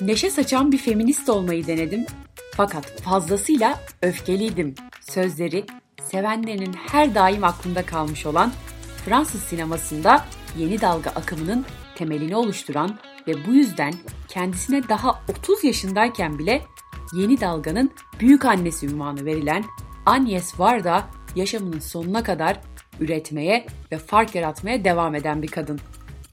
Neşe saçan bir feminist olmayı denedim. Fakat fazlasıyla öfkeliydim. Sözleri sevenlerinin her daim aklında kalmış olan Fransız sinemasında yeni dalga akımının temelini oluşturan ve bu yüzden kendisine daha 30 yaşındayken bile yeni dalganın büyük annesi ünvanı verilen Agnes Varda yaşamının sonuna kadar üretmeye ve fark yaratmaya devam eden bir kadın.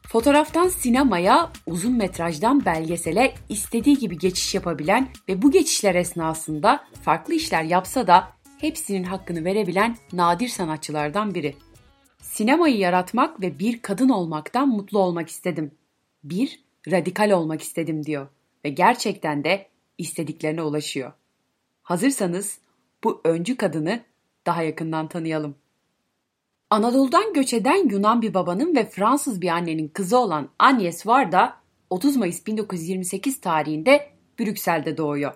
Fotoğraftan sinemaya, uzun metrajdan belgesele istediği gibi geçiş yapabilen ve bu geçişler esnasında farklı işler yapsa da hepsinin hakkını verebilen nadir sanatçılardan biri. Sinemayı yaratmak ve bir kadın olmaktan mutlu olmak istedim. Bir, radikal olmak istedim diyor ve gerçekten de istediklerine ulaşıyor. Hazırsanız bu öncü kadını daha yakından tanıyalım. Anadolu'dan göç eden Yunan bir babanın ve Fransız bir annenin kızı olan Agnes Varda 30 Mayıs 1928 tarihinde Brüksel'de doğuyor.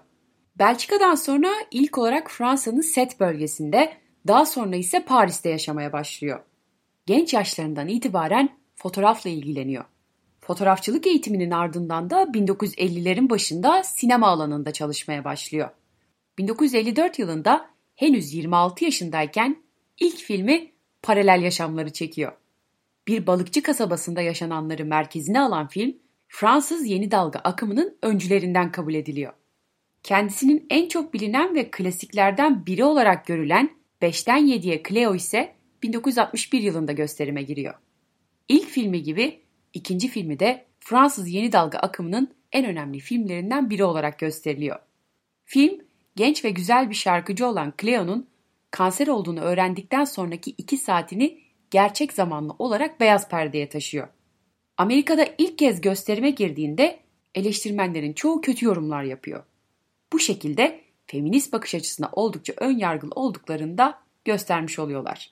Belçika'dan sonra ilk olarak Fransa'nın Set bölgesinde, daha sonra ise Paris'te yaşamaya başlıyor. Genç yaşlarından itibaren fotoğrafla ilgileniyor. Fotoğrafçılık eğitiminin ardından da 1950'lerin başında sinema alanında çalışmaya başlıyor. 1954 yılında henüz 26 yaşındayken ilk filmi Paralel Yaşamları çekiyor. Bir balıkçı kasabasında yaşananları merkezine alan film, Fransız yeni dalga akımının öncülerinden kabul ediliyor. Kendisinin en çok bilinen ve klasiklerden biri olarak görülen 5'ten 7'ye Cleo ise 1961 yılında gösterime giriyor. İlk filmi gibi ikinci filmi de Fransız yeni dalga akımının en önemli filmlerinden biri olarak gösteriliyor. Film, genç ve güzel bir şarkıcı olan Cleo'nun kanser olduğunu öğrendikten sonraki iki saatini gerçek zamanlı olarak beyaz perdeye taşıyor. Amerika'da ilk kez gösterime girdiğinde eleştirmenlerin çoğu kötü yorumlar yapıyor. Bu şekilde feminist bakış açısına oldukça ön yargılı olduklarını da göstermiş oluyorlar.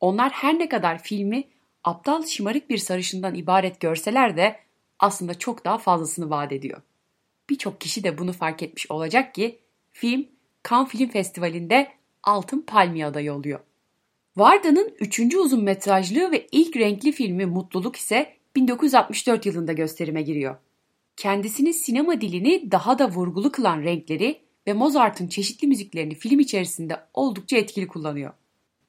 Onlar her ne kadar filmi aptal şımarık bir sarışından ibaret görseler de aslında çok daha fazlasını vaat ediyor. Birçok kişi de bunu fark etmiş olacak ki film Cannes Film Festivali'nde Altın Palmiye adayı oluyor. Varda'nın üçüncü uzun metrajlı ve ilk renkli filmi Mutluluk ise 1964 yılında gösterime giriyor. Kendisini sinema dilini daha da vurgulu kılan renkleri ve Mozart'ın çeşitli müziklerini film içerisinde oldukça etkili kullanıyor.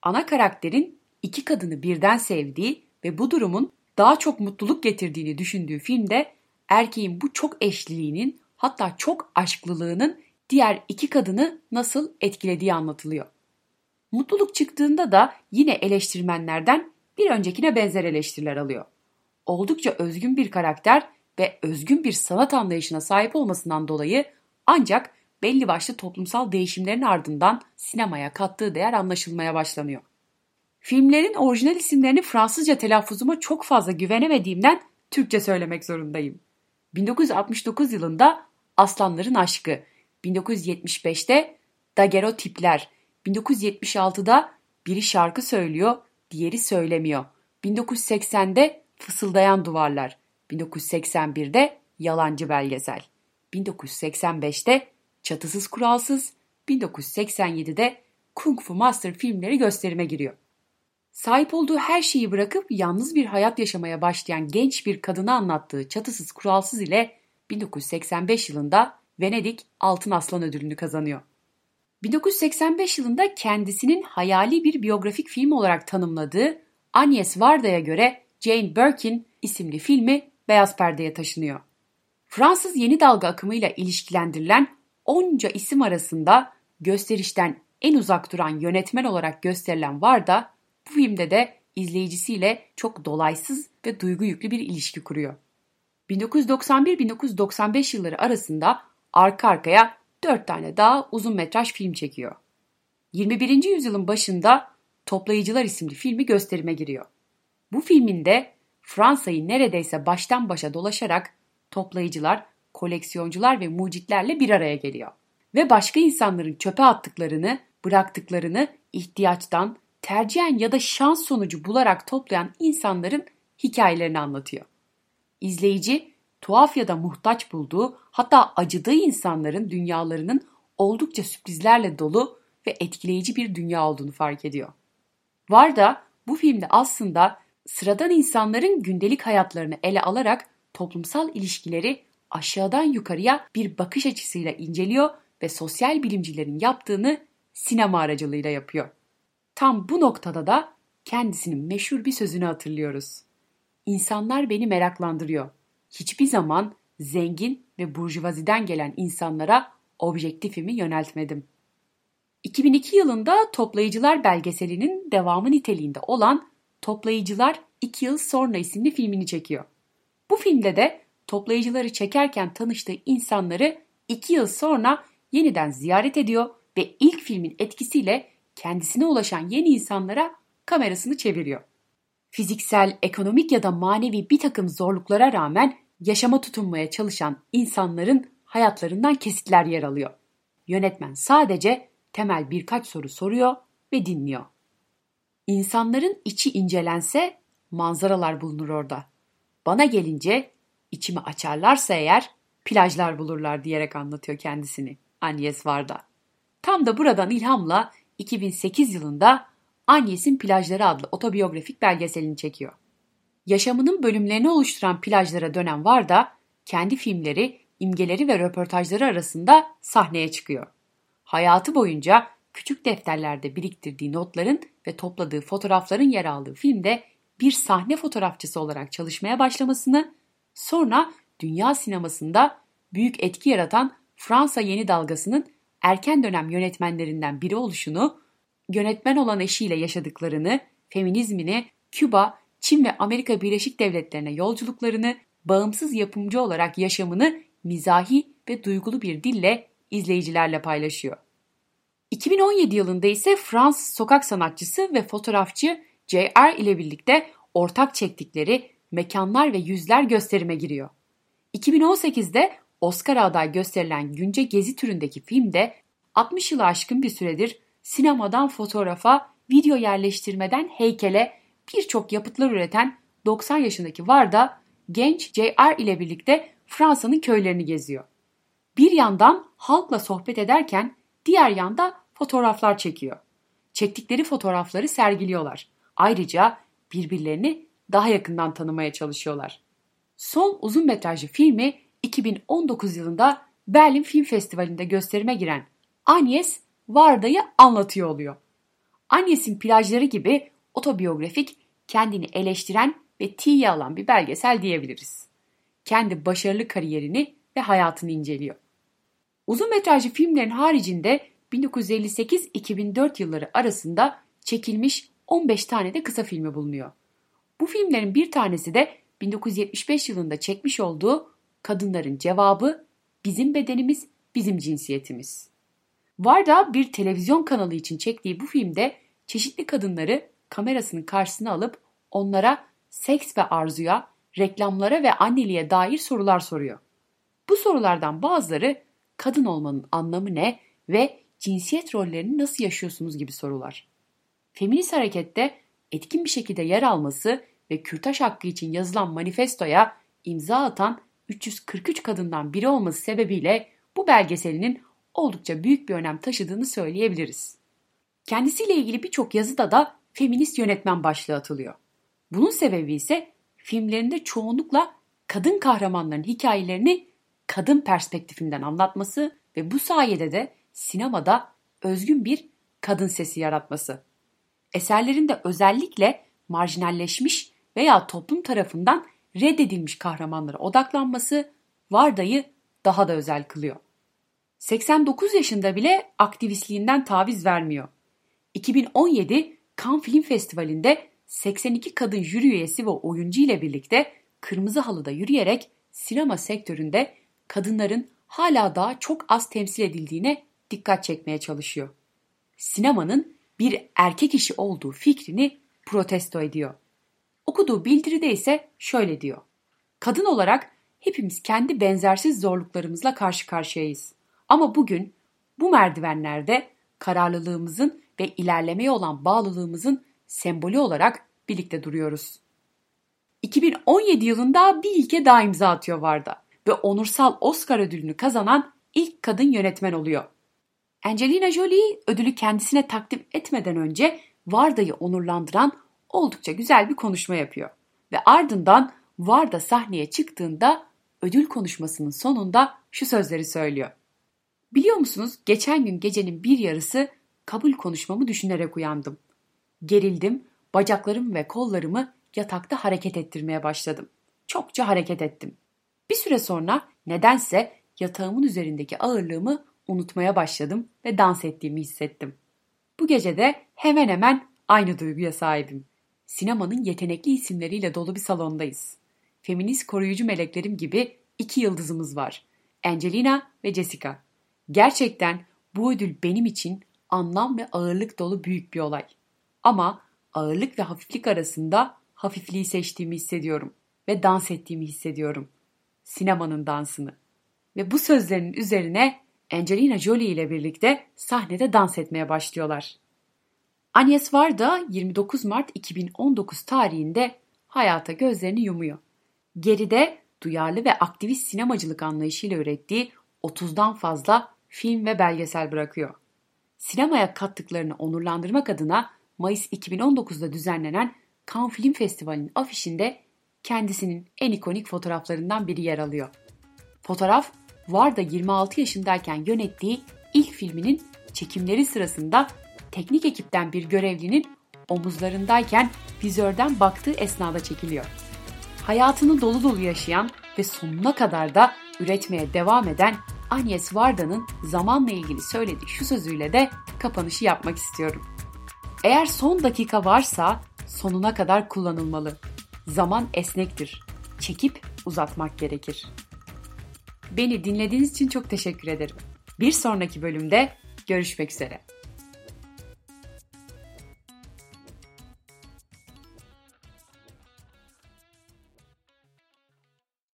Ana karakterin iki kadını birden sevdiği ve bu durumun daha çok mutluluk getirdiğini düşündüğü filmde erkeğin bu çok eşliliğinin hatta çok aşklılığının diğer iki kadını nasıl etkilediği anlatılıyor. Mutluluk çıktığında da yine eleştirmenlerden bir öncekine benzer eleştiriler alıyor. Oldukça özgün bir karakter ve özgün bir sanat anlayışına sahip olmasından dolayı ancak belli başlı toplumsal değişimlerin ardından sinemaya kattığı değer anlaşılmaya başlanıyor. Filmlerin orijinal isimlerini Fransızca telaffuzuma çok fazla güvenemediğimden Türkçe söylemek zorundayım. 1969 yılında Aslanların Aşkı, 1975'te Daguerreotipler, 1976'da biri şarkı söylüyor, diğeri söylemiyor. 1980'de Fısıldayan Duvarlar, 1981'de Yalancı Belgesel, 1985'te Çatısız Kuralsız, 1987'de Kung Fu Master filmleri gösterime giriyor. Sahip olduğu her şeyi bırakıp yalnız bir hayat yaşamaya başlayan genç bir kadını anlattığı Çatısız Kuralsız ile 1985 yılında Venedik Altın Aslan ödülünü kazanıyor. 1985 yılında kendisinin hayali bir biyografik film olarak tanımladığı Agnes Varda'ya göre Jane Birkin isimli filmi beyaz perdeye taşınıyor. Fransız yeni dalga akımıyla ilişkilendirilen onca isim arasında gösterişten en uzak duran yönetmen olarak gösterilen Varda bu filmde de izleyicisiyle çok dolaysız ve duygu yüklü bir ilişki kuruyor. 1991-1995 yılları arasında arka arkaya 4 tane daha uzun metraj film çekiyor. 21. yüzyılın başında Toplayıcılar isimli filmi gösterime giriyor. Bu filminde Fransa'yı neredeyse baştan başa dolaşarak toplayıcılar, koleksiyoncular ve mucitlerle bir araya geliyor. Ve başka insanların çöpe attıklarını, bıraktıklarını ihtiyaçtan, tercihen ya da şans sonucu bularak toplayan insanların hikayelerini anlatıyor. İzleyici tuhaf ya da muhtaç bulduğu hatta acıdığı insanların dünyalarının oldukça sürprizlerle dolu ve etkileyici bir dünya olduğunu fark ediyor. Var da bu filmde aslında sıradan insanların gündelik hayatlarını ele alarak toplumsal ilişkileri aşağıdan yukarıya bir bakış açısıyla inceliyor ve sosyal bilimcilerin yaptığını sinema aracılığıyla yapıyor. Tam bu noktada da kendisinin meşhur bir sözünü hatırlıyoruz. İnsanlar beni meraklandırıyor. Hiçbir zaman zengin ve burjuvaziden gelen insanlara objektifimi yöneltmedim. 2002 yılında Toplayıcılar belgeselinin devamı niteliğinde olan Toplayıcılar 2 Yıl Sonra isimli filmini çekiyor. Bu filmde de toplayıcıları çekerken tanıştığı insanları 2 yıl sonra yeniden ziyaret ediyor ve ilk filmin etkisiyle kendisine ulaşan yeni insanlara kamerasını çeviriyor. Fiziksel, ekonomik ya da manevi bir takım zorluklara rağmen yaşama tutunmaya çalışan insanların hayatlarından kesitler yer alıyor. Yönetmen sadece temel birkaç soru soruyor ve dinliyor. İnsanların içi incelense manzaralar bulunur orada. Bana gelince içimi açarlarsa eğer plajlar bulurlar diyerek anlatıyor kendisini Agnes Varda. Tam da buradan ilhamla 2008 yılında Agnes'in Plajları adlı otobiyografik belgeselini çekiyor. Yaşamının bölümlerini oluşturan plajlara dönen Varda, kendi filmleri, imgeleri ve röportajları arasında sahneye çıkıyor. Hayatı boyunca küçük defterlerde biriktirdiği notların ve topladığı fotoğrafların yer aldığı filmde bir sahne fotoğrafçısı olarak çalışmaya başlamasını, sonra dünya sinemasında büyük etki yaratan Fransa yeni dalgasının erken dönem yönetmenlerinden biri oluşunu, yönetmen olan eşiyle yaşadıklarını, feminizmini, Küba, Çin ve Amerika Birleşik Devletleri'ne yolculuklarını, bağımsız yapımcı olarak yaşamını mizahi ve duygulu bir dille izleyicilerle paylaşıyor. 2017 yılında ise Fransız sokak sanatçısı ve fotoğrafçı J.R. ile birlikte ortak çektikleri Mekanlar ve Yüzler gösterime giriyor. 2018'de Oscar aday gösterilen Günce Gezi türündeki filmde 60 yılı aşkın bir süredir sinemadan fotoğrafa, video yerleştirmeden heykele birçok yapıtlar üreten 90 yaşındaki Varda genç J.R. ile birlikte Fransa'nın köylerini geziyor. Bir yandan halkla sohbet ederken diğer yanda fotoğraflar çekiyor. Çektikleri fotoğrafları sergiliyorlar. Ayrıca birbirlerini daha yakından tanımaya çalışıyorlar. Son uzun metrajlı filmi 2019 yılında Berlin Film Festivali'nde gösterime giren Agnes Varda'yı anlatıyor oluyor. Agnes'in plajları gibi otobiyografik, kendini eleştiren ve tiye alan bir belgesel diyebiliriz. Kendi başarılı kariyerini ve hayatını inceliyor. Uzun metrajlı filmlerin haricinde 1958-2004 yılları arasında çekilmiş 15 tane de kısa filmi bulunuyor. Bu filmlerin bir tanesi de 1975 yılında çekmiş olduğu Kadınların Cevabı Bizim Bedenimiz, Bizim Cinsiyetimiz. Varda bir televizyon kanalı için çektiği bu filmde çeşitli kadınları kamerasının karşısına alıp onlara seks ve arzuya, reklamlara ve anneliğe dair sorular soruyor. Bu sorulardan bazıları kadın olmanın anlamı ne ve cinsiyet rollerini nasıl yaşıyorsunuz gibi sorular. Feminist harekette etkin bir şekilde yer alması ve kürtaj hakkı için yazılan manifestoya imza atan 343 kadından biri olması sebebiyle bu belgeselinin oldukça büyük bir önem taşıdığını söyleyebiliriz. Kendisiyle ilgili birçok yazıda da feminist yönetmen başlığı atılıyor. Bunun sebebi ise filmlerinde çoğunlukla kadın kahramanların hikayelerini kadın perspektifinden anlatması ve bu sayede de sinemada özgün bir kadın sesi yaratması. Eserlerinde özellikle marjinalleşmiş veya toplum tarafından reddedilmiş kahramanlara odaklanması Varda'yı daha da özel kılıyor. 89 yaşında bile aktivistliğinden taviz vermiyor. 2017 Cannes Film Festivali'nde 82 kadın jüri üyesi ve oyuncu ile birlikte kırmızı halıda yürüyerek sinema sektöründe kadınların hala daha çok az temsil edildiğine dikkat çekmeye çalışıyor. Sinemanın bir erkek işi olduğu fikrini protesto ediyor. Okuduğu bildiride ise şöyle diyor. Kadın olarak hepimiz kendi benzersiz zorluklarımızla karşı karşıyayız. Ama bugün bu merdivenlerde kararlılığımızın ve ilerlemeye olan bağlılığımızın sembolü olarak birlikte duruyoruz. 2017 yılında bir ilke daha imza atıyor Varda ve onursal Oscar ödülünü kazanan ilk kadın yönetmen oluyor. Angelina Jolie ödülü kendisine takdim etmeden önce Varda'yı onurlandıran oldukça güzel bir konuşma yapıyor. Ve ardından Varda sahneye çıktığında ödül konuşmasının sonunda şu sözleri söylüyor. Biliyor musunuz geçen gün gecenin bir yarısı kabul konuşmamı düşünerek uyandım. Gerildim, bacaklarım ve kollarımı yatakta hareket ettirmeye başladım. Çokça hareket ettim. Bir süre sonra nedense yatağımın üzerindeki ağırlığımı unutmaya başladım ve dans ettiğimi hissettim. Bu gece de hemen hemen aynı duyguya sahibim. Sinemanın yetenekli isimleriyle dolu bir salondayız. Feminist koruyucu meleklerim gibi iki yıldızımız var. Angelina ve Jessica. Gerçekten bu ödül benim için anlam ve ağırlık dolu büyük bir olay. Ama ağırlık ve hafiflik arasında hafifliği seçtiğimi hissediyorum ve dans ettiğimi hissediyorum. Sinemanın dansını. Ve bu sözlerin üzerine Angelina Jolie ile birlikte sahnede dans etmeye başlıyorlar. Agnes Varda 29 Mart 2019 tarihinde hayata gözlerini yumuyor. Geride duyarlı ve aktivist sinemacılık anlayışıyla ürettiği 30'dan fazla film ve belgesel bırakıyor. Sinemaya kattıklarını onurlandırmak adına Mayıs 2019'da düzenlenen Cannes Film Festivali'nin afişinde kendisinin en ikonik fotoğraflarından biri yer alıyor. Fotoğraf, Varda 26 yaşındayken yönettiği ilk filminin çekimleri sırasında teknik ekipten bir görevlinin omuzlarındayken vizörden baktığı esnada çekiliyor. Hayatını dolu dolu yaşayan ve sonuna kadar da üretmeye devam eden Agnes Varda'nın zamanla ilgili söylediği şu sözüyle de kapanışı yapmak istiyorum. Eğer son dakika varsa sonuna kadar kullanılmalı. Zaman esnektir. Çekip uzatmak gerekir. Beni dinlediğiniz için çok teşekkür ederim. Bir sonraki bölümde görüşmek üzere.